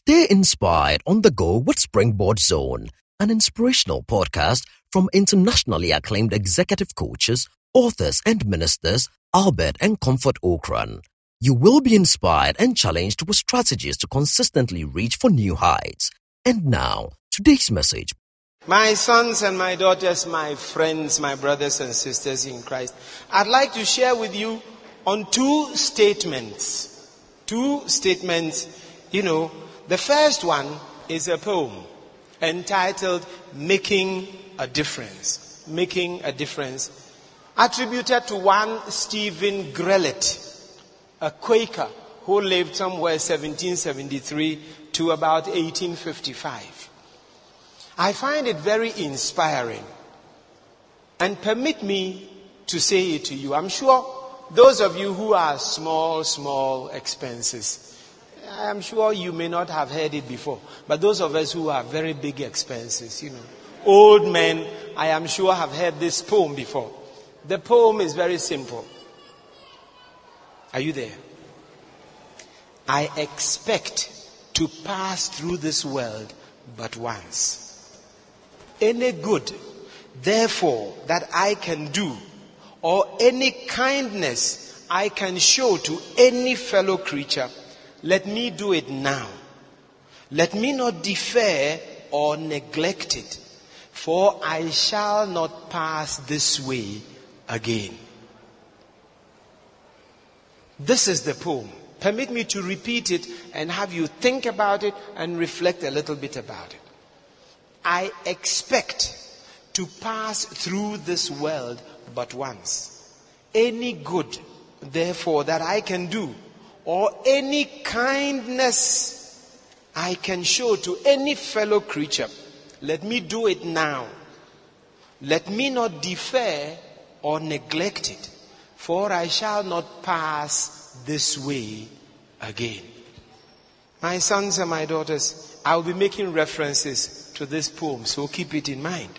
Stay inspired on the go with Springboard Zone, an inspirational podcast from internationally acclaimed executive coaches, authors, and ministers Albert and Comfort Okran. You will be inspired and challenged with strategies to consistently reach for new heights. And now, today's message. My sons and my daughters, my friends, my brothers and sisters in Christ, I'd like to share with you on two statements. Two statements, you know, the first one is a poem entitled Making a Difference. Making a Difference. Attributed to one Stephen Grellet, a Quaker who lived somewhere 1773 to about 1855. I find it very inspiring. And permit me to say it to you. I'm sure those of you who are small, small expenses, I'm sure you may not have heard it before, but those of us who have very big expenses, you know, old men, I am sure have heard this poem before. The poem is very simple. Are you there? I expect to pass through this world but once. Any good, therefore, that I can do, or any kindness I can show to any fellow creature, let me do it now. Let me not defer or neglect it, for I shall not pass this way again. This is the poem. Permit me to repeat it and have you think about it and reflect a little bit about it. I expect to pass through this world but once. Any good, therefore, that I can do or any kindness I can show to any fellow creature, let me do it now. Let me not defer or neglect it, for I shall not pass this way again. My sons and my daughters, I will be making references to this poem, so keep it in mind.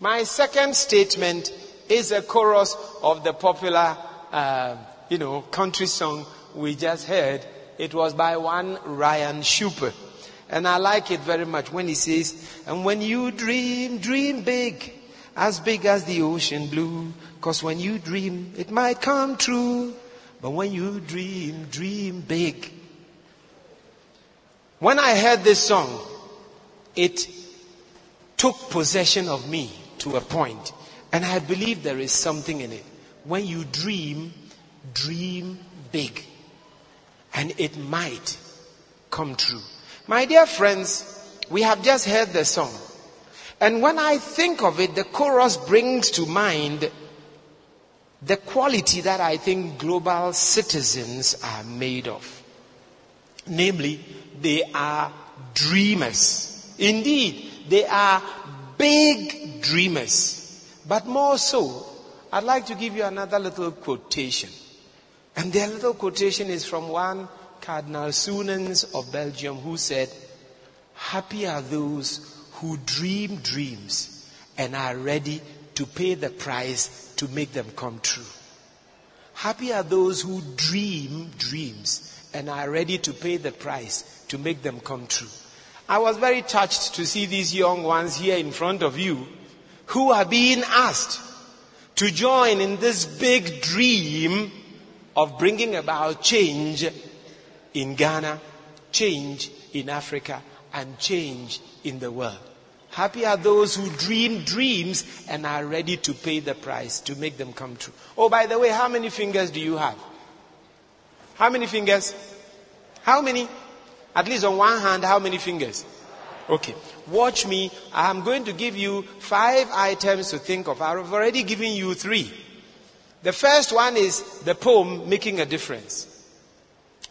My second statement is a chorus of the popular, uh, you know, country song we just heard, it was by one Ryan Schuper. And I like it very much when he says, and when you dream, dream big, as big as the ocean blue. Cause when you dream, it might come true. But when you dream, dream big. When I heard this song, it took possession of me to a point, And I believe there is something in it. When you dream, dream big and it might come true. My dear friends, we have just heard the song. And when I think of it, the chorus brings to mind the quality that I think global citizens are made of. Namely, they are dreamers. Indeed, they are big dreamers. But more so, I'd like to give you another little quotation. And their little quotation is from one Cardinal Suenens of Belgium who said, Happy are those who dream dreams and are ready to pay the price to make them come true. Happy are those who dream dreams and are ready to pay the price to make them come true. I was very touched to see these young ones here in front of you who are being asked to join in this big dream of bringing about change in Ghana, change in Africa, and change in the world. Happy are those who dream dreams and are ready to pay the price to make them come true. Oh, by the way, how many fingers do you have? How many fingers? How many? At least on one hand, how many fingers? Okay. Watch me. I'm going to give you five items to think of. I've already given you three. The first one is the poem making a difference.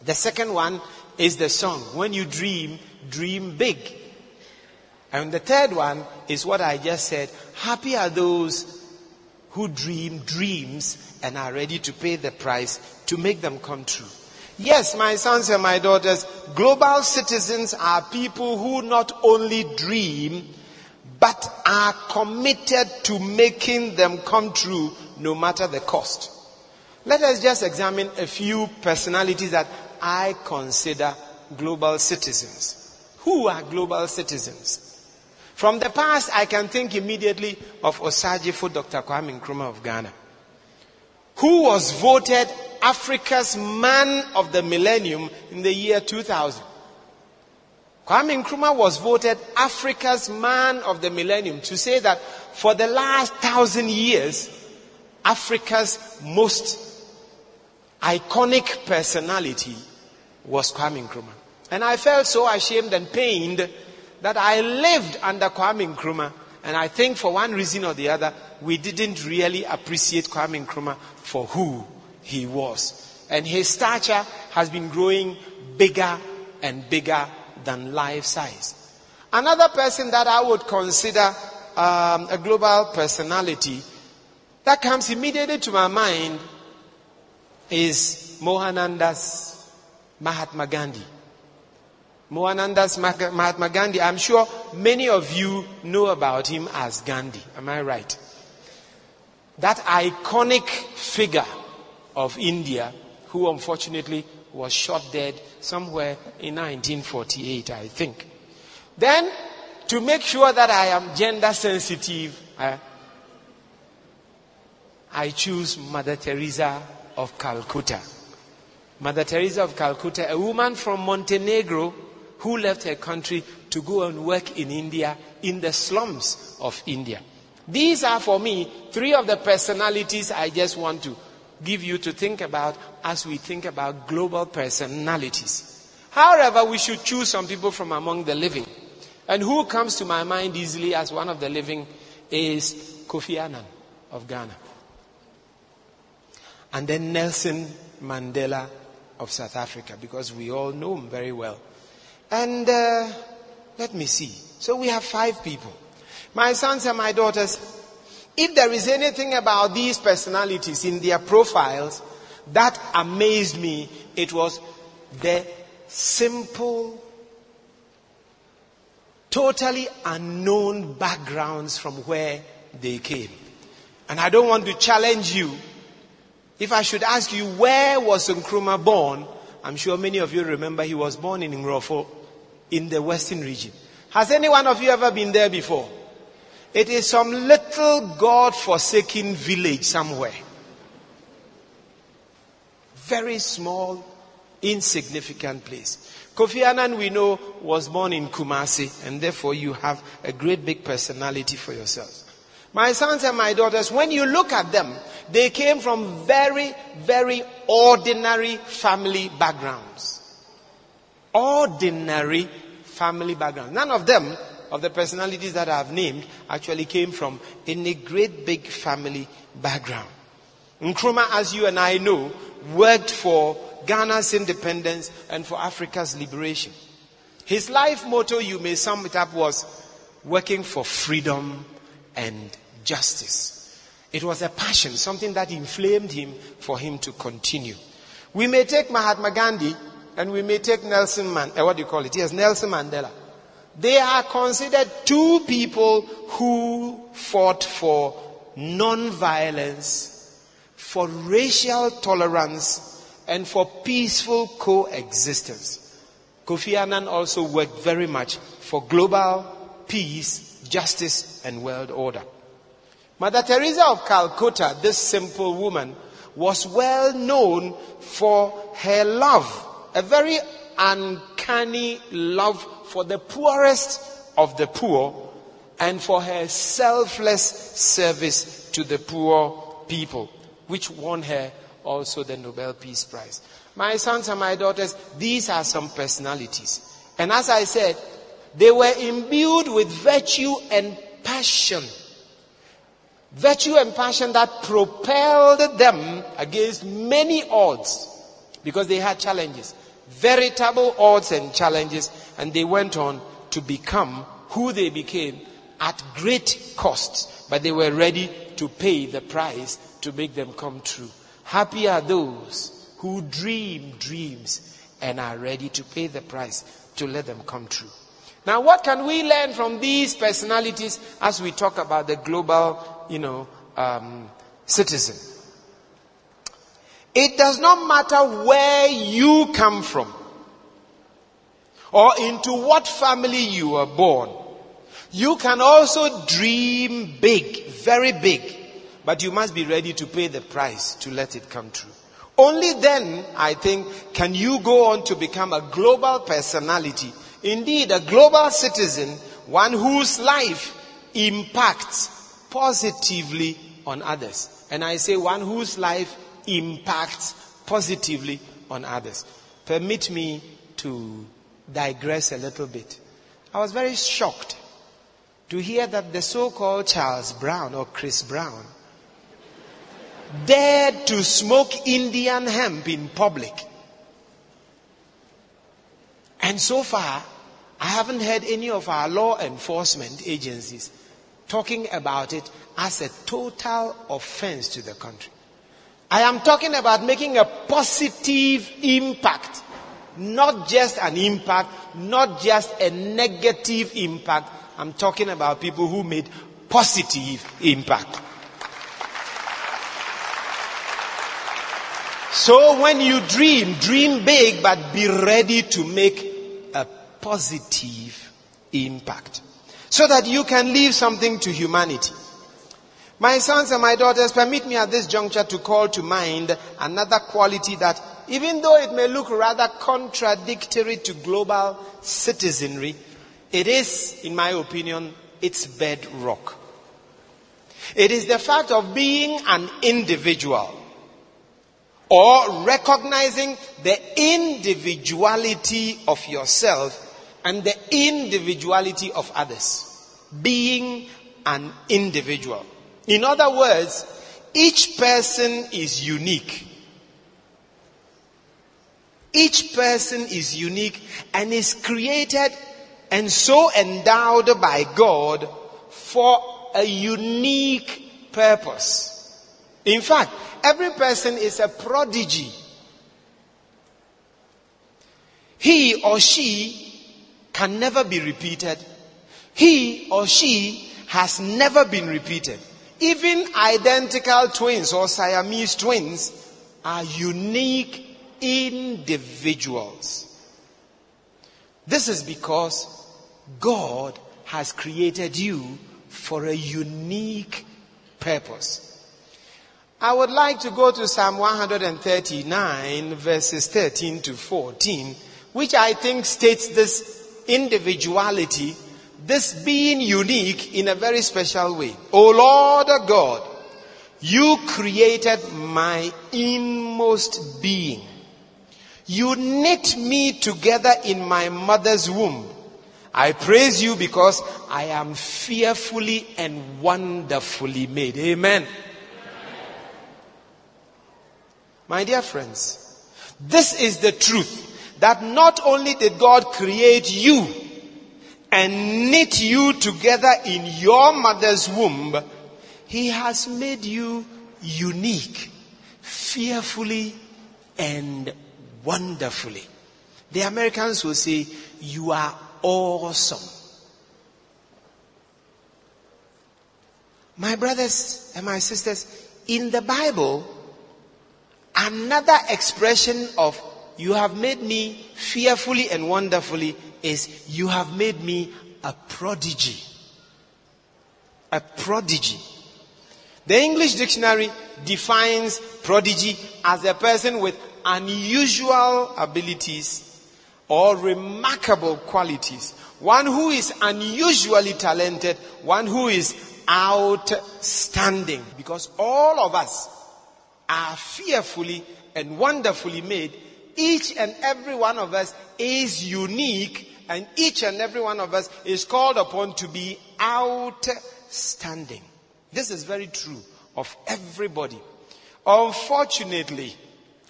The second one is the song. When you dream, dream big. And the third one is what I just said. Happy are those who dream dreams and are ready to pay the price to make them come true. Yes, my sons and my daughters, global citizens are people who not only dream, but are committed to making them come true no matter the cost. Let us just examine a few personalities that I consider global citizens. Who are global citizens? From the past, I can think immediately of Osagyefo Dr. Kwame Nkrumah of Ghana, who was voted Africa's Man of the Millennium in the year 2000. Kwame Nkrumah was voted Africa's Man of the Millennium to say that for the last thousand years, Africa's most iconic personality was Kwame Nkrumah. And I felt so ashamed and pained that I lived under Kwame Nkrumah. And I think for one reason or the other, we didn't really appreciate Kwame Nkrumah for who he was. And his stature has been growing bigger and bigger than life size. Another person that I would consider um, a global personality that comes immediately to my mind is Mohanandas Mahatma Gandhi. Mohanandas Mahatma Gandhi, I'm sure many of you know about him as Gandhi. Am I right? That iconic figure of India, who unfortunately was shot dead somewhere in 1948, I think. Then, to make sure that I am gender sensitive, I, I choose Mother Teresa of Calcutta. Mother Teresa of Calcutta, a woman from Montenegro who left her country to go and work in India, in the slums of India. These are for me three of the personalities I just want to give you to think about as we think about global personalities. However, we should choose some people from among the living. And who comes to my mind easily as one of the living is Kofi Annan of Ghana. And then Nelson Mandela of South Africa, because we all know him very well. And uh, let me see. So we have five people. My sons and my daughters, if there is anything about these personalities in their profiles that amazed me, it was the simple, totally unknown backgrounds from where they came. And I don't want to challenge you. If I should ask you, where was Nkrumah born? I'm sure many of you remember he was born in Nkroful in the western region. Has any one of you ever been there before? It is some little God forsaken village somewhere. Very small, insignificant place. Kofi Annan, we know, was born in Kumasi, and therefore you have a great big personality for yourselves. My sons and my daughters, when you look at them, they came from very, very ordinary family backgrounds. Ordinary family backgrounds. None of them of the personalities that I've named actually came from any great big family background. Nkrumah, as you and I know, worked for Ghana's independence and for Africa's liberation. His life motto, you may sum it up, was working for freedom and justice. It was a passion, something that inflamed him for him to continue. We may take Mahatma Gandhi and we may take Nelson Man, uh, what do you call it? Yes, Nelson Mandela. They are considered two people who fought for non-violence, for racial tolerance, and for peaceful coexistence. Kofi Annan also worked very much for global peace, justice, and world order. Mother Teresa of Calcutta, this simple woman, was well known for her love, a very uncanny love for the poorest of the poor and for her selfless service to the poor people, which won her also the Nobel Peace Prize. My sons and my daughters, these are some personalities. And as I said, they were imbued with virtue and passion. Virtue and passion that propelled them against many odds because they had challenges veritable odds and challenges, and they went on to become who they became at great costs, but they were ready to pay the price to make them come true. Happy are those who dream dreams and are ready to pay the price to let them come true. Now, what can we learn from these personalities as we talk about the global, you know, um, citizen? It does not matter where you come from. or into what family you were born. You can also dream big, very big, but you must be ready to pay the price to let it come true. Only then, I think, can you go on to become a global personality. Indeed, a global citizen, one whose life impacts positively on others. And I say one whose life impacts positively on others. Permit me to digress a little bit. I was very shocked to hear that the so called Charles Brown or Chris Brown dared to smoke Indian hemp in public. And so far, I haven't heard any of our law enforcement agencies talking about it as a total offense to the country. I am talking about making a positive impact, not just an impact, not just a negative impact. I'm talking about people who made positive impact. So when you dream, dream big, but be ready to make positive impact so that you can leave something to humanity. My sons and my daughters, permit me at this juncture to call to mind another quality that, even though it may look rather contradictory to global citizenry, it is, in my opinion, its bedrock. It is the fact of being an individual or recognizing the individuality of yourself and the individuality of others. Being an individual. In other words, each person is unique. Each person is unique and is created and so endowed by God for a unique purpose. In fact, every person is a prodigy. He or she can never be repeated. He or she has never been repeated. Even identical twins or Siamese twins are unique individuals. This is because God has created you for a unique purpose. I would like to go to Psalm 139, verses 13 to 14, which I think states this individuality, this being unique in a very special way. O Lord God, you created my inmost being. You knit me together in my mother's womb. I praise you because I am fearfully and wonderfully made. Amen. My dear friends, this is the truth that not only did God create you and knit you together in your mother's womb, He has made you unique, fearfully and wonderfully. The Americans will say, You are awesome. My brothers and my sisters, in the Bible, Another expression of you have made me fearfully and wonderfully is you have made me a prodigy. A prodigy. The English dictionary defines prodigy as a person with unusual abilities or remarkable qualities. One who is unusually talented, one who is outstanding. Because all of us are fearfully and wonderfully made. Each and every one of us is unique, and each and every one of us is called upon to be outstanding. This is very true of everybody. Unfortunately,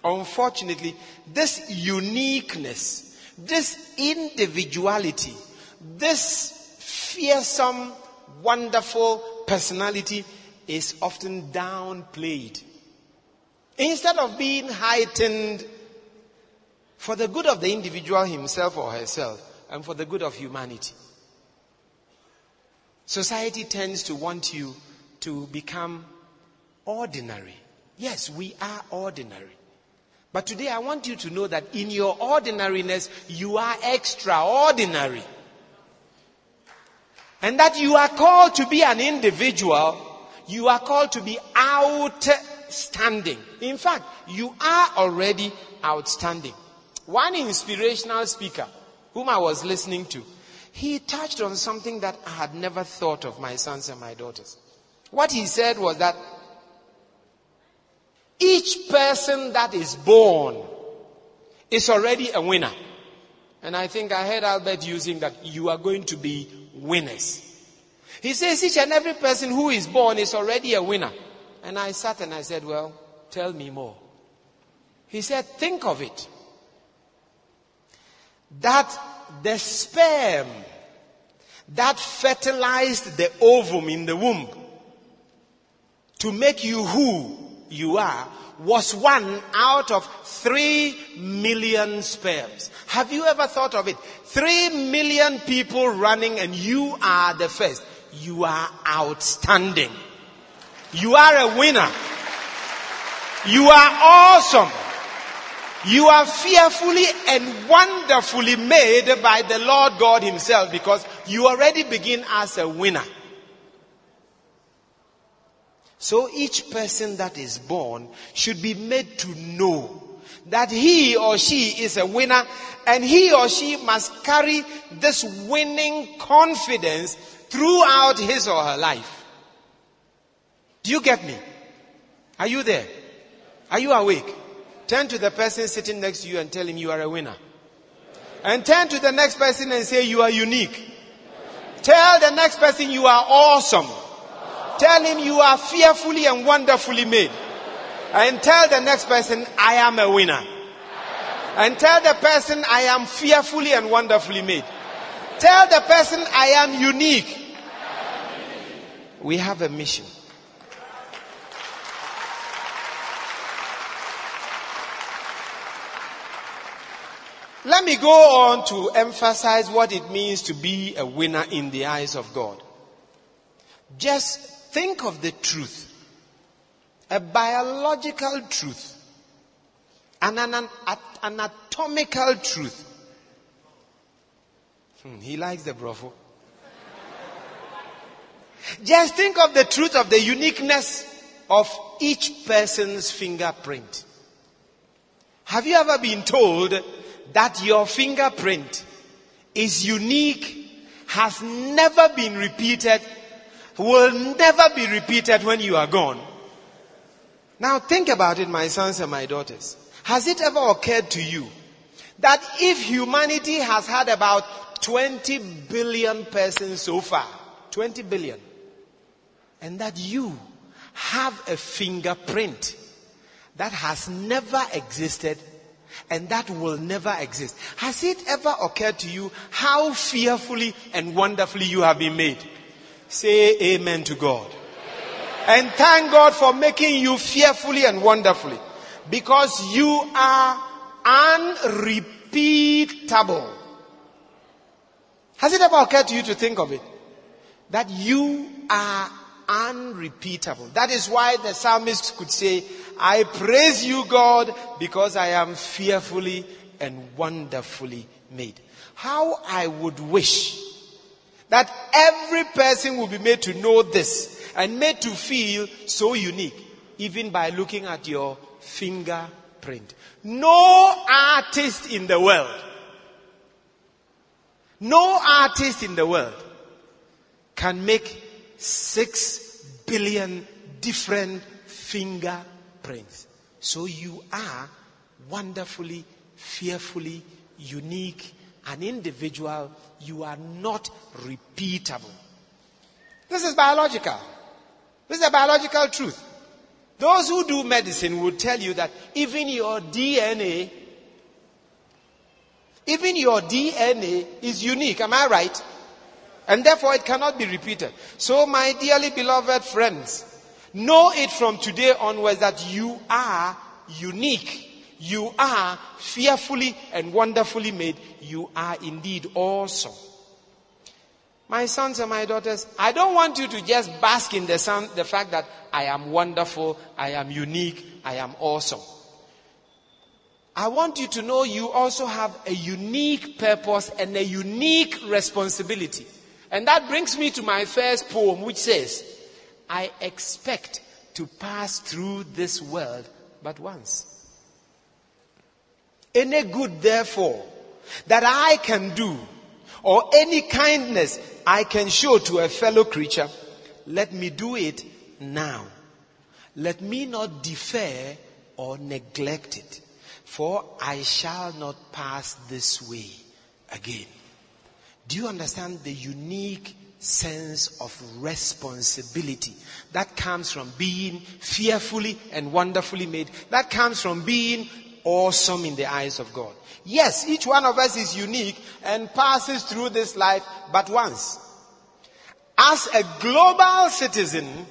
unfortunately, this uniqueness, this individuality, this fearsome, wonderful personality is often downplayed Instead of being heightened for the good of the individual himself or herself and for the good of humanity. Society tends to want you to become ordinary. Yes, we are ordinary. But today I want you to know that in your ordinariness, you are extraordinary. And that you are called to be an individual, you are called to be outstanding. In fact, you are already outstanding. One inspirational speaker, whom I was listening to, he touched on something that I had never thought of my sons and my daughters. What he said was that each person that is born is already a winner. And I think I heard Albert using that you are going to be winners. He says each and every person who is born is already a winner. And I sat and I said, Well, tell me more. He said, Think of it. That the sperm that fertilized the ovum in the womb to make you who you are was one out of three million sperms. Have you ever thought of it? Three million people running and you are the first. You are outstanding. You are a winner. You are awesome. You are fearfully and wonderfully made by the Lord God Himself because you already begin as a winner. So each person that is born should be made to know that he or she is a winner and he or she must carry this winning confidence throughout his or her life. Do you get me? Are you there? Are you awake? Turn to the person sitting next to you and tell him you are a winner. And turn to the next person and say you are unique. Tell the next person you are awesome. Tell him you are fearfully and wonderfully made. And tell the next person I am a winner. And tell the person I am fearfully and wonderfully made. Tell the person I am unique. We have a mission. Let me go on to emphasize what it means to be a winner in the eyes of God. Just think of the truth. A biological truth. And an, anatomical truth. Hmm, he likes the bravo. Just think of the truth of the uniqueness of each person's fingerprint. Have you ever been told that your fingerprint is unique, has never been repeated, will never be repeated when you are gone. Now think about it, my sons and my daughters. Has it ever occurred to you that if humanity has had about 20 billion persons so far, 20 billion, and that you have a fingerprint that has never existed and that will never exist. Has it ever occurred to you how fearfully and wonderfully you have been made? Say amen to God. And thank God for making you fearfully and wonderfully because you are unrepeatable. Has it ever occurred to you to think of it? That you are unrepeatable. That is why the psalmist could say, I praise you, God, because I am fearfully and wonderfully made. How I would wish that every person will be made to know this and made to feel so unique, even by looking at your fingerprint. No artist in the world, no artist in the world can make six billion different fingerprints. So you are wonderfully, fearfully unique, an individual. You are not repeatable. This is biological. This is a biological truth. Those who do medicine will tell you that even your DNA, even your DNA is unique. Am I right? And therefore it cannot be repeated. So my dearly beloved friends, know it from today onwards that you are unique. You are fearfully and wonderfully made. You are indeed awesome. My sons and my daughters, I don't want you to just bask in the sun, the fact that I am wonderful, I am unique, I am awesome. I want you to know you also have a unique purpose and a unique responsibility. And that brings me to my first poem, which says, I expect to pass through this world but once. Any good, therefore, that I can do, or any kindness I can show to a fellow creature, let me do it now. Let me not defer or neglect it for I shall not pass this way again. Do you understand the unique sense of responsibility that comes from being fearfully and wonderfully made? That comes from being awesome in the eyes of God. Yes, each one of us is unique and passes through this life but once. As a global citizen,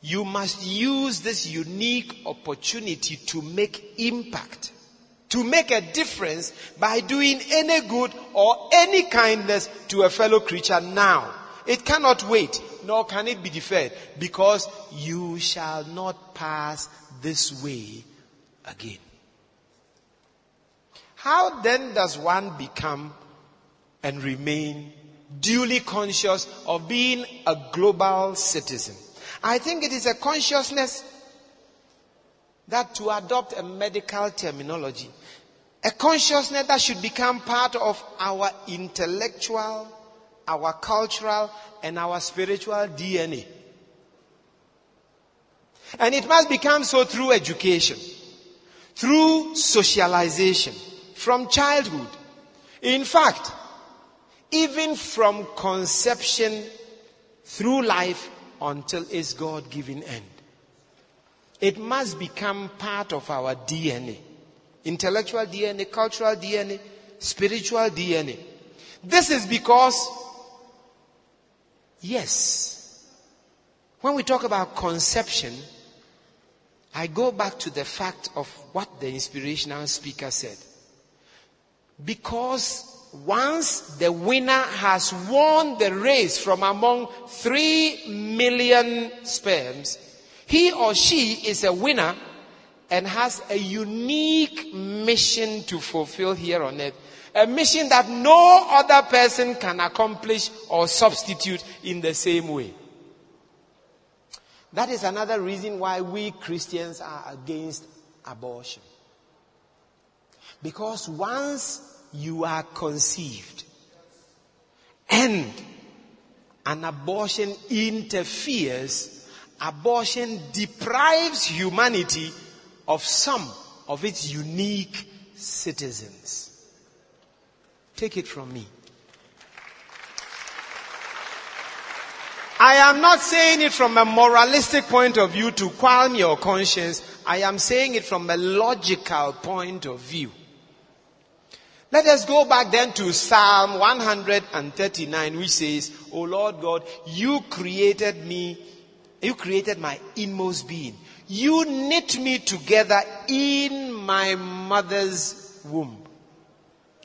you must use this unique opportunity to make impact, to make a difference by doing any good or any kindness to a fellow creature now. It cannot wait, nor can it be deferred, because you shall not pass this way again. How then does one become and remain duly conscious of being a global citizen? I think it is a consciousness that to adopt a medical terminology, a consciousness that should become part of our intellectual, our cultural, and our spiritual DNA. And it must become so through education, through socialization, from childhood. In fact, even from conception through life until its God given end. It must become part of our DNA intellectual DNA, cultural DNA, spiritual DNA. This is because, yes, when we talk about conception, I go back to the fact of what the inspirational speaker said. Because once the winner has won the race from among three million sperms, he or she is a winner and has a unique mission to fulfill here on earth. A mission that no other person can accomplish or substitute in the same way. That is another reason why we Christians are against abortion. Because once you are conceived. And an abortion interferes, abortion deprives humanity of some of its unique citizens. Take it from me. I am not saying it from a moralistic point of view to calm your conscience. I am saying it from a logical point of view. Let us go back then to Psalm 139, which says, O Lord God, you created me, you created my inmost being. You knit me together in my mother's womb.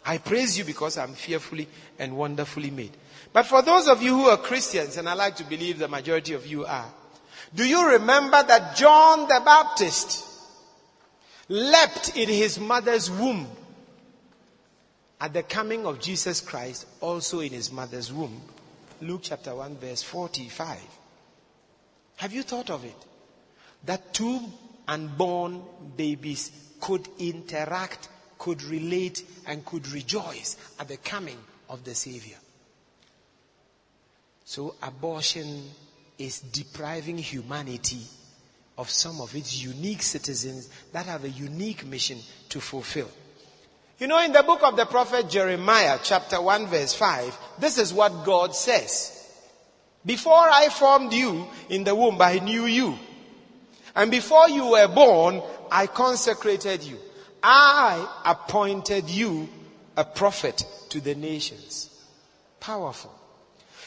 I praise you because I'm fearfully and wonderfully made. But for those of you who are Christians, and I like to believe the majority of you are, do you remember that John the Baptist leapt in his mother's womb at the coming of Jesus Christ, also in his mother's womb. Luke chapter 1, verse 45. Have you thought of it? That two unborn babies could interact, could relate, and could rejoice at the coming of the Savior. So, abortion is depriving humanity of some of its unique citizens that have a unique mission to fulfill. You know, in the book of the prophet Jeremiah, chapter 1, verse 5, this is what God says. Before I formed you in the womb, I knew you. And before you were born, I consecrated you. I appointed you a prophet to the nations. Powerful.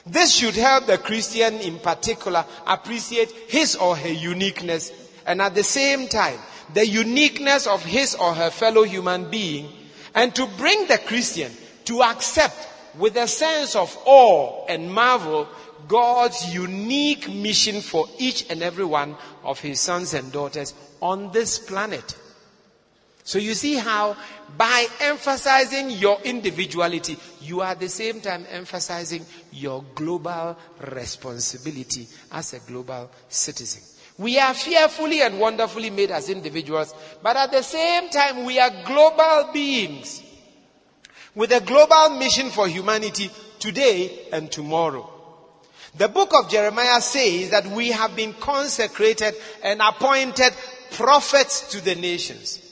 This should help the Christian in particular appreciate his or her uniqueness and at the same time, the uniqueness of his or her fellow human being and to bring the Christian to accept with a sense of awe and marvel God's unique mission for each and every one of his sons and daughters on this planet. So you see how by emphasizing your individuality, you are at the same time emphasizing your global responsibility as a global citizen. We are fearfully and wonderfully made as individuals, but at the same time, we are global beings with a global mission for humanity today and tomorrow. The book of Jeremiah says that we have been consecrated and appointed prophets to the nations.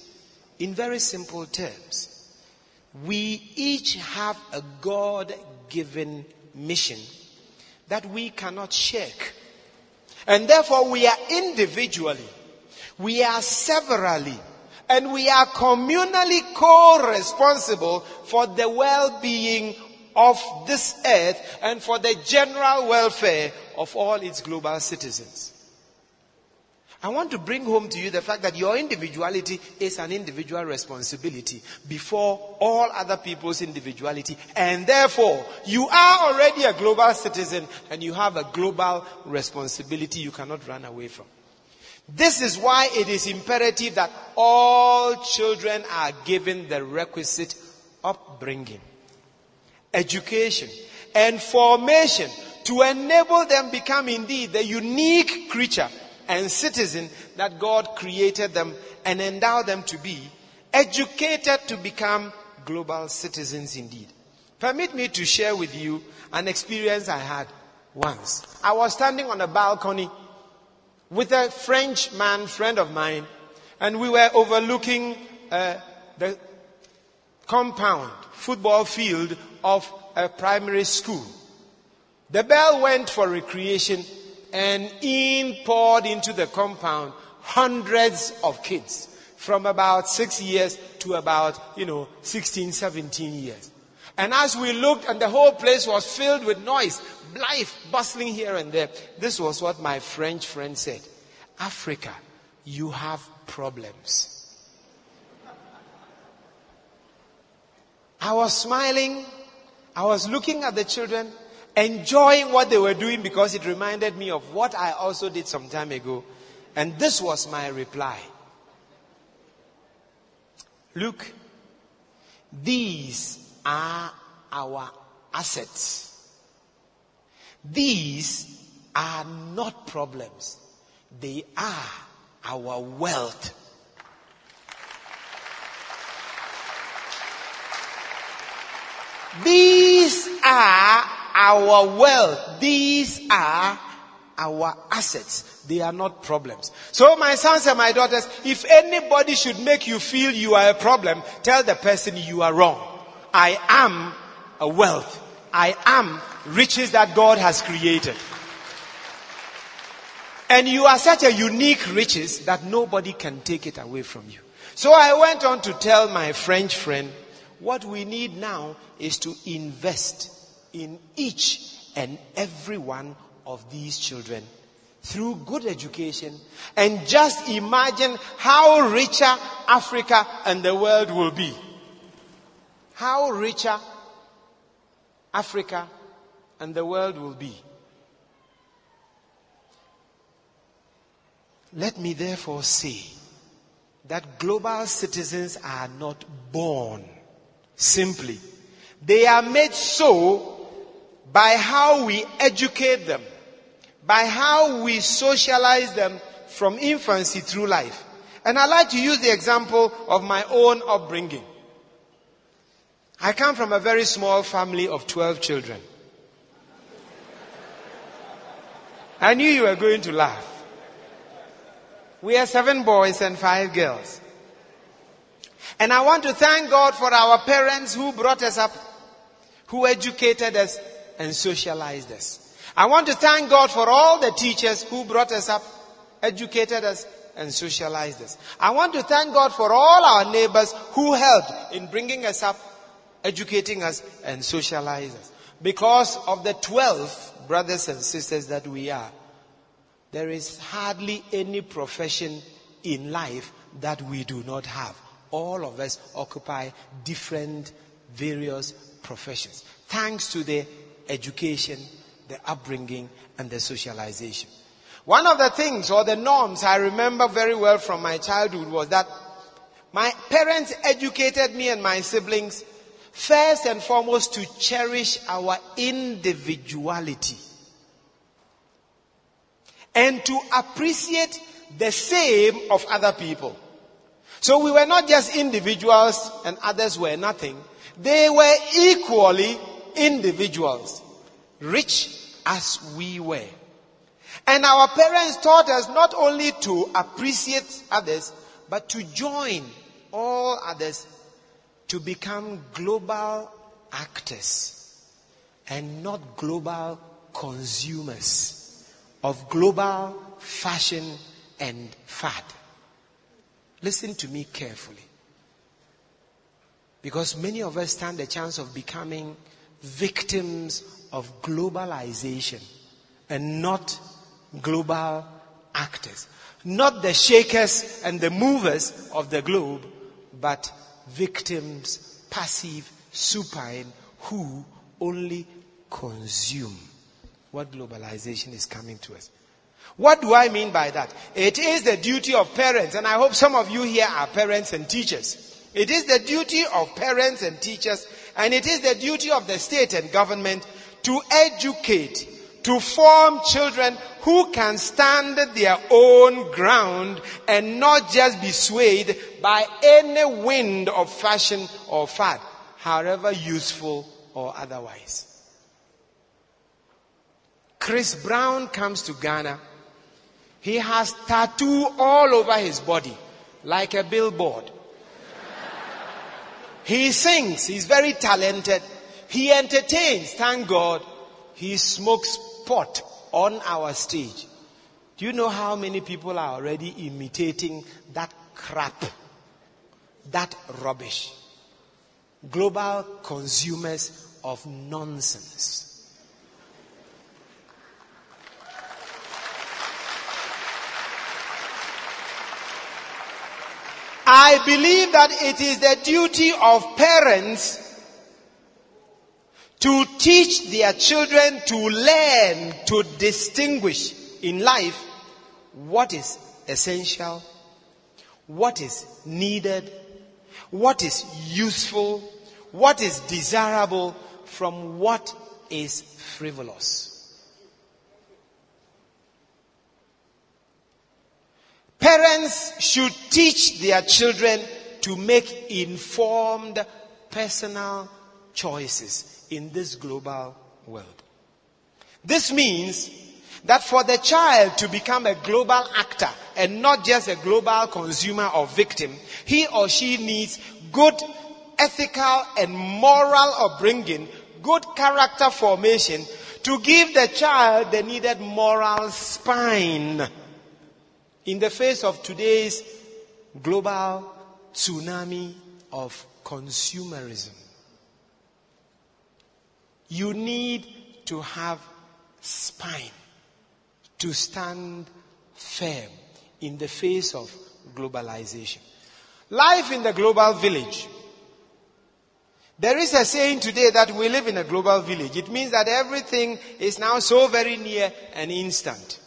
In very simple terms, we each have a God given mission that we cannot shirk. And therefore, we are individually, we are severally, and we are communally co responsible for the well being of this earth and for the general welfare of all its global citizens. I want to bring home to you the fact that your individuality is an individual responsibility before all other people's individuality. And therefore, you are already a global citizen and you have a global responsibility you cannot run away from. This is why it is imperative that all children are given the requisite upbringing, education, and formation to enable them become indeed the unique creature and citizen that God created them and endowed them to be, educated to become global citizens indeed. Permit me to share with you an experience I had once. I was standing on a balcony with a French man, friend of mine, and we were overlooking uh, the compound, football field of a primary school. The bell went for recreation and in poured into the compound hundreds of kids from about six years to about, you know, 16, 17 years. And as we looked and the whole place was filled with noise, life bustling here and there, this was what my French friend said. Africa, you have problems. I was smiling. I was looking at the children enjoying what they were doing because it reminded me of what I also did some time ago. And this was my reply. Look, these are our assets. These are not problems. They are our wealth. These are our wealth. These are our assets. They are not problems. So my sons and my daughters, if anybody should make you feel you are a problem, tell the person you are wrong. I am a wealth. I am riches that God has created. And you are such a unique riches that nobody can take it away from you. So I went on to tell my French friend, what we need now is to invest in each and every one of these children through good education and just imagine how richer Africa and the world will be. How richer Africa and the world will be. Let me therefore say that global citizens are not born simply. They are made so by how we educate them, by how we socialize them from infancy through life. And I like to use the example of my own upbringing. I come from a very small family of 12 children. I knew you were going to laugh. We are seven boys and five girls. And I want to thank God for our parents who brought us up, who educated us, and socialized us. I want to thank God for all the teachers who brought us up, educated us, and socialized us. I want to thank God for all our neighbors who helped in bringing us up, educating us, and socializing us. Because of the 12 brothers and sisters that we are, there is hardly any profession in life that we do not have. All of us occupy different, various professions. Thanks to the education, the upbringing, and the socialization. One of the things or the norms I remember very well from my childhood was that My parents educated me and my siblings first and foremost to cherish our individuality and to appreciate the same of other people. So we were not just individuals and others were nothing. They were equally individuals, rich as we were. And our parents taught us not only to appreciate others, but to join all others to become global actors and not global consumers of global fashion and fad. Listen to me carefully. Because many of us stand the chance of becoming victims of globalization and not global actors. Not the shakers and the movers of the globe, but victims, passive, supine, who only consume what globalization is coming to us. What do I mean by that? It is the duty of parents, and I hope some of you here are parents and teachers. It is the duty of parents and teachers, and it is the duty of the state and government to educate, to form children who can stand their own ground and not just be swayed by any wind of fashion or fad, however useful or otherwise. Chris Brown comes to Ghana he has tattoo all over his body, like a billboard. he sings, he's very talented. He entertains, thank God. He smokes pot on our stage. Do you know how many people are already imitating that crap? That rubbish. Global consumers of nonsense. I believe that it is the duty of parents to teach their children to learn to distinguish in life what is essential, what is needed, what is useful, what is desirable from what is frivolous. Parents should teach their children to make informed personal choices in this global world. This means that for the child to become a global actor and not just a global consumer or victim, he or she needs good ethical and moral upbringing, good character formation to give the child the needed moral spine in the face of today's global tsunami of consumerism, you need to have spine to stand firm in the face of globalization. Life in the global village. There is a saying today that we live in a global village. It means that everything is now so very near and instant.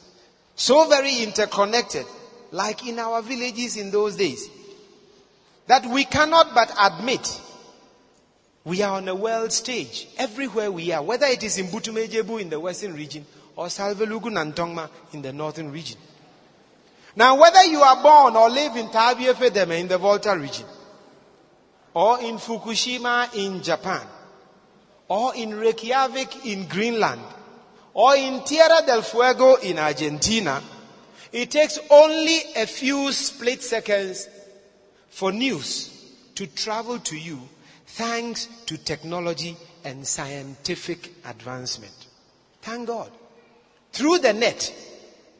So very interconnected, like in our villages in those days, that we cannot but admit we are on a world stage everywhere we are, whether it is in Butumejebu in the western region or Savelugu Nantongma in the northern region. Now, whether you are born or live in Tabia Fedeme in the Volta region, or in Fukushima in Japan, or in Reykjavik in Greenland, or in Tierra del Fuego in Argentina, it takes only a few split seconds for news to travel to you thanks to technology and scientific advancement. Thank God. Through the net,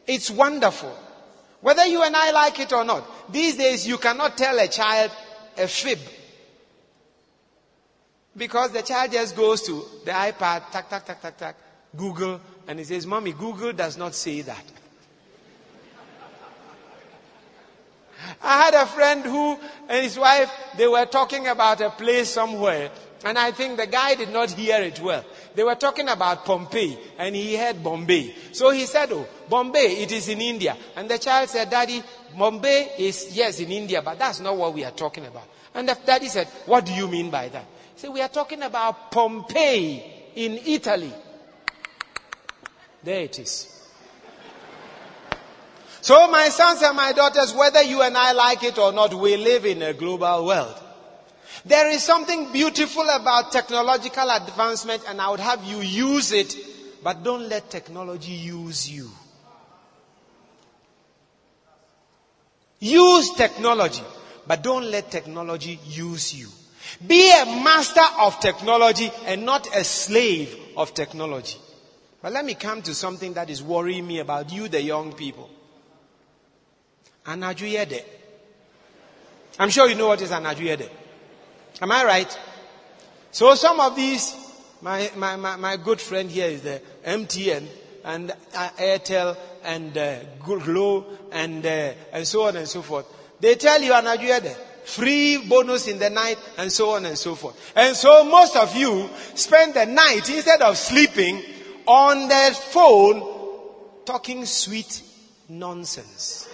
it's wonderful. Whether you and I like it or not, these days you cannot tell a child a fib because the child just goes to the iPad, tack, tack, tack, tack, tack, Google, and he says, Mommy, Google does not say that. I had a friend who and his wife, they were talking about a place somewhere. And I think the guy did not hear it well. They were talking about Pompeii and he heard Bombay. So he said, Oh, Bombay, it is in India. And the child said, Daddy, Bombay is, yes, in India, but that's not what we are talking about. And the daddy said, What do you mean by that? He said, We are talking about Pompeii in Italy. There it is. So, my sons and my daughters, whether you and I like it or not, we live in a global world. There is something beautiful about technological advancement, and I would have you use it, but don't let technology use you. Use technology, but don't let technology use you. Be a master of technology and not a slave of technology. But let me come to something that is worrying me about you, the young people. Anajuyede. I'm sure you know what is Anajuyede. Am I right? So some of these, my, my, my, my good friend here is the MTN and uh, Airtel and uh, Glo and, uh, and so on and so forth. They tell you Anajuyede free bonus in the night, and so on and so forth. And so most of you spend the night instead of sleeping on their phone talking sweet nonsense.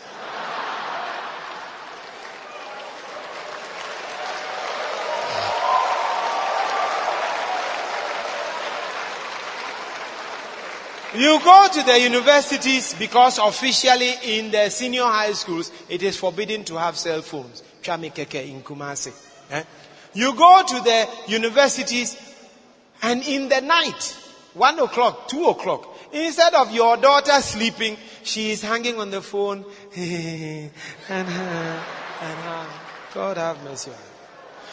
You go to the universities because officially in the senior high schools it is forbidden to have cell phones. Chamikeke in Kumasi. Eh? You go to the universities and in the night, one o'clock, two o'clock, instead of your daughter sleeping, she is hanging on the phone. and and. God have mercy.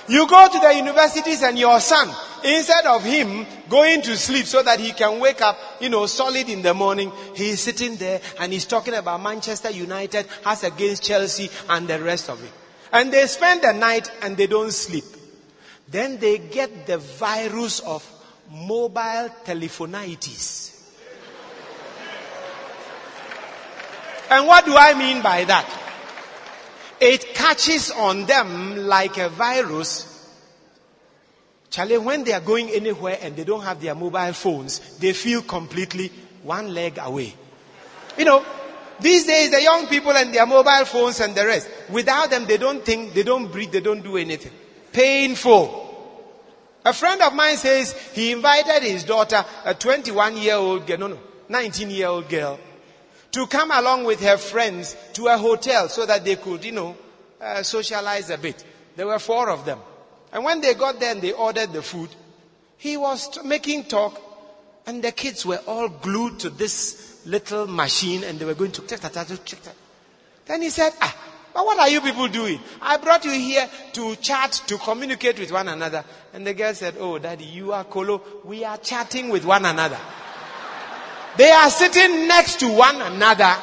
You go to the universities and your son, instead of him going to sleep so that he can wake up, you know, solid in the morning, he is sitting there and he's talking about Manchester United has against Chelsea and the rest of it. And they spend the night and they don't sleep. Then they get the virus of mobile telephonitis. And what do I mean by that? it catches on them like a virus. Charlie, when they are going anywhere and they don't have their mobile phones, they feel completely one leg away. You know, these days the young people and their mobile phones and the rest, without them they don't think, they don't breathe, they don't do anything. Painful. A friend of mine says he invited his daughter, a 21 year old girl, no, no, 19 year old girl, to come along with her friends to a hotel so that they could, you know, uh, socialize a bit. There were four of them. And when they got there and they ordered the food, he was t- making talk and the kids were all glued to this little machine and they were going to. Then he said, ah, but what are you people doing? I brought you here to chat, to communicate with one another. And the girl said, oh, daddy, you are Kolo. We are chatting with one another. They are sitting next to one another.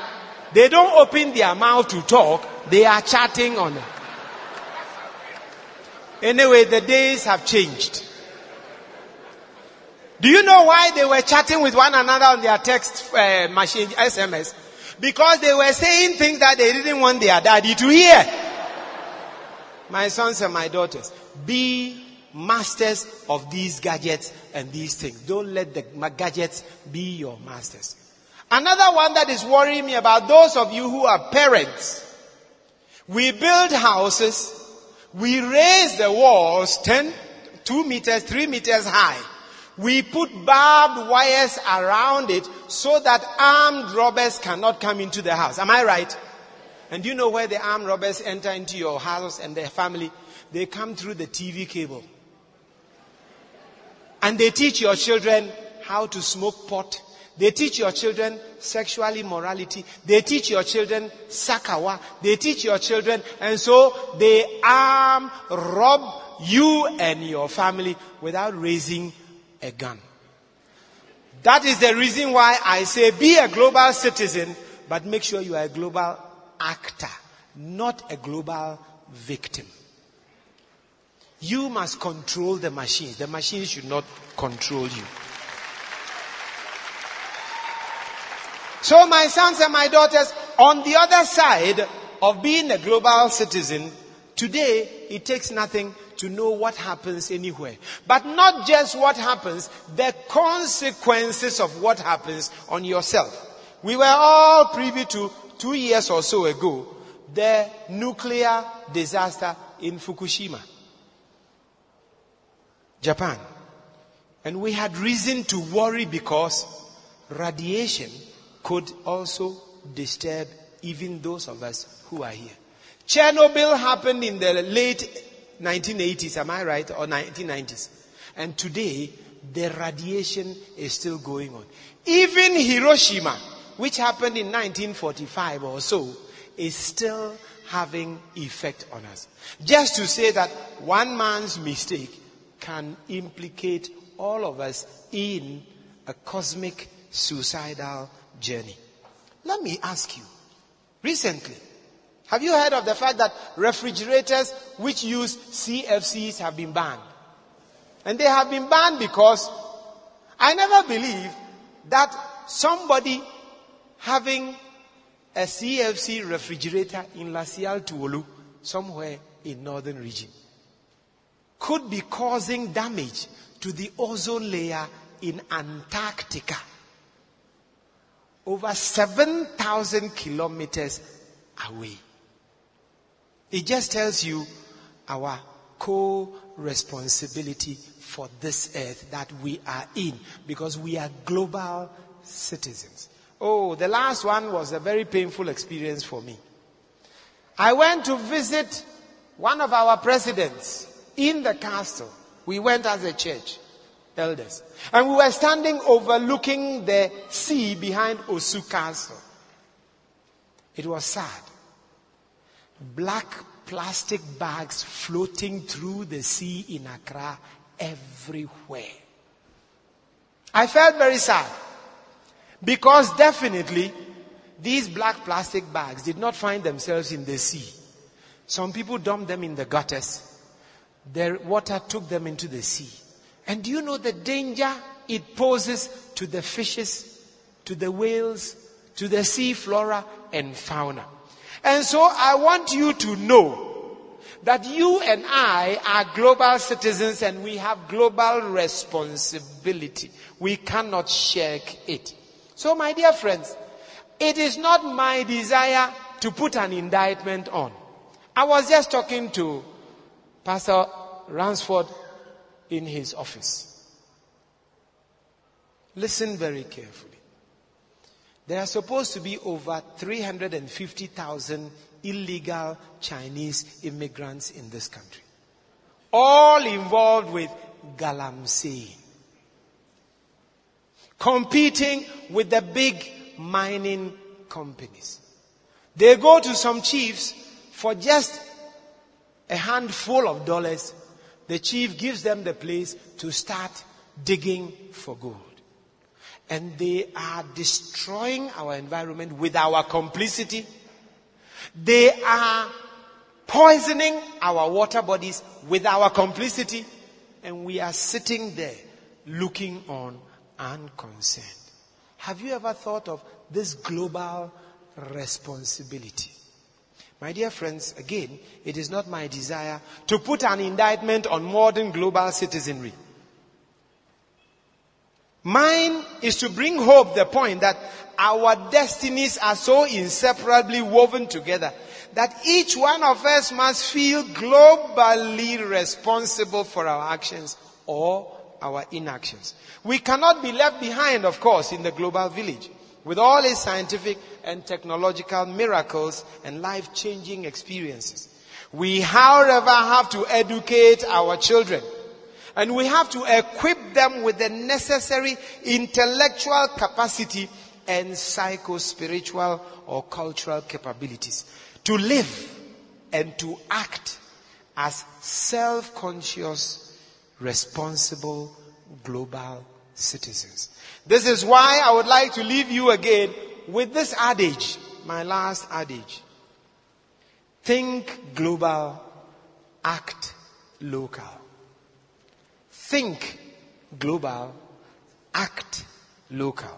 They don't open their mouth to talk. They are chatting on. Anyway, the days have changed. Do you know why they were chatting with one another on their text uh, machine, SMS? Because they were saying things that they didn't want their daddy to hear. My sons and my daughters, be masters of these gadgets and these things. Don't let the gadgets be your masters. Another one that is worrying me about those of you who are parents. We build houses, we raise the walls 10, 2 meters, 3 meters high. We put barbed wires around it so that armed robbers cannot come into the house. Am I right? And do you know where the armed robbers enter into your house and their family? They come through the TV cable. And they teach your children how to smoke pot. They teach your children sexual immorality. They teach your children sakawa. They teach your children, and so they arm, rob you and your family without raising a gun. That is the reason why I say be a global citizen, but make sure you are a global actor, not a global victim. You must control the machines. The machines should not control you. So, my sons and my daughters, on the other side of being a global citizen, today it takes nothing to know what happens anywhere. But not just what happens, the consequences of what happens on yourself. We were all privy to two years or so ago the nuclear disaster in Fukushima, Japan. And we had reason to worry because radiation could also disturb even those of us who are here. Chernobyl happened in the late 1980s, am I right? Or 1990s. And today, the radiation is still going on. Even Hiroshima, which happened in 1945 or so, is still having effect on us. Just to say that one man's mistake can implicate all of us in a cosmic suicidal journey. Let me ask you, recently, have you heard of the fact that refrigerators which use CFCs have been banned? And they have been banned because I never believed that somebody having a CFC refrigerator in Lasial Tuolu, somewhere in northern region, could be causing damage to the ozone layer in Antarctica. Over 7,000 kilometers away. It just tells you our co responsibility for this earth that we are in because we are global citizens. Oh, the last one was a very painful experience for me. I went to visit one of our presidents in the castle. We went as a church, elders. And we were standing overlooking the sea behind Osu Castle. It was sad. Black plastic bags floating through the sea in Accra everywhere. I felt very sad because definitely these black plastic bags did not find themselves in the sea. Some people dumped them in the gutters. Their water took them into the sea. And do you know the danger it poses to the fishes, to the whales, to the sea flora and fauna? And so I want you to know that you and I are global citizens and we have global responsibility. We cannot shirk it. So, my dear friends, it is not my desire to put an indictment on. I was just talking to Pastor Ransford in his office. Listen very carefully. There are supposed to be over 350,000 illegal Chinese immigrants in this country. All involved with galamsey. Competing with the big mining companies. They go to some chiefs for just a handful of dollars. The chief gives them the place to start digging for gold. And they are destroying our environment with our complicity they are poisoning our water bodies with our complicity, and we are sitting there looking on unconcerned. Have you ever thought of this global responsibility? My dear friends, again, it is not my desire to put an indictment on modern global citizenry. Mine is to bring hope the point that our destinies are so inseparably woven together that each one of us must feel globally responsible for our actions or our inactions. We cannot be left behind, of course, in the global village with all its scientific and technological miracles and life changing experiences. We, however, have to educate our children and we have to equip them with the necessary intellectual capacity and psycho spiritual or cultural capabilities to live and to act as self conscious, responsible, global citizens. This is why I would like to leave you again with this adage, my last adage. Think global, act local. Think global, act local.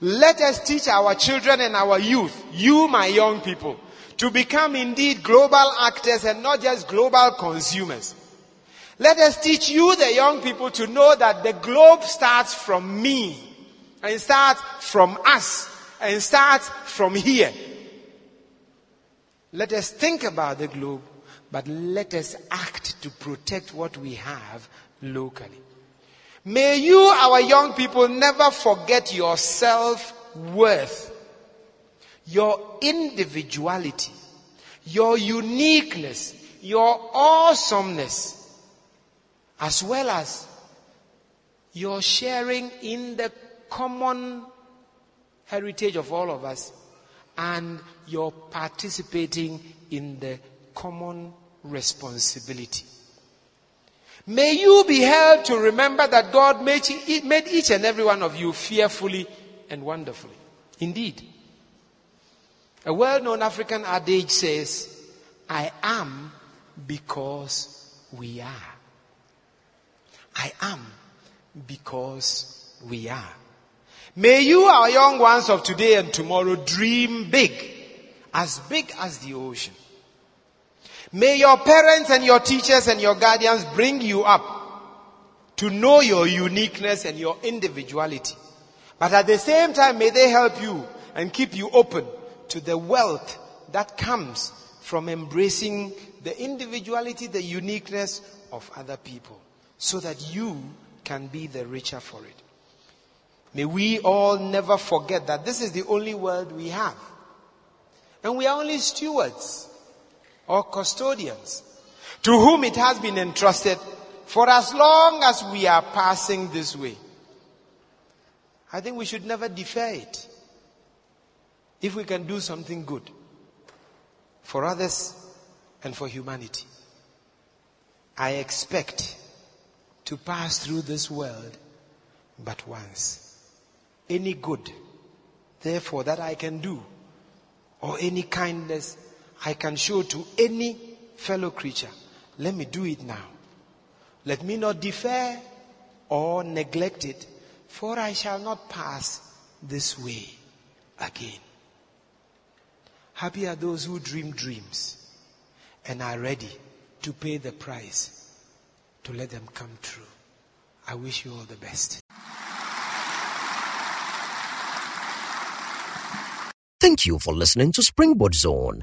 Let us teach our children and our youth, you, my young people, to become indeed global actors and not just global consumers. Let us teach you, the young people, to know that the globe starts from me and starts from us and starts from here. Let us think about the globe, but let us act to protect what we have locally. May you, our young people, never forget your self worth, your individuality, your uniqueness, your awesomeness, as well as your sharing in the common heritage of all of us and your participating in the common responsibility. May you be held to remember that God made, made each and every one of you fearfully and wonderfully. Indeed. A well known African adage says, I am because we are. I am because we are. May you, our young ones of today and tomorrow, dream big, as big as the ocean. May your parents and your teachers and your guardians bring you up to know your uniqueness and your individuality. But at the same time, may they help you and keep you open to the wealth that comes from embracing the individuality, the uniqueness of other people so that you can be the richer for it. May we all never forget that this is the only world we have. And we are only stewards or custodians to whom it has been entrusted for as long as we are passing this way. I think we should never defer it. If we can do something good for others and for humanity, I expect to pass through this world but once. Any good, therefore, that I can do, or any kindness I can show to any fellow creature, let me do it now. Let me not defer or neglect it, for I shall not pass this way again. Happy are those who dream dreams and are ready to pay the price to let them come true. I wish you all the best. Thank you for listening to Springboard Zone,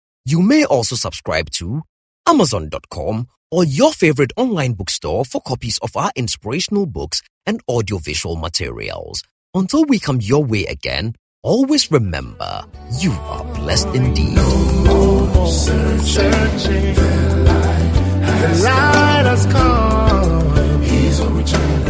you may also subscribe to Amazon.com or your favorite online bookstore for copies of our inspirational books and audiovisual materials. Until we come your way again, always remember you are blessed indeed. No searching, the light has come. He's.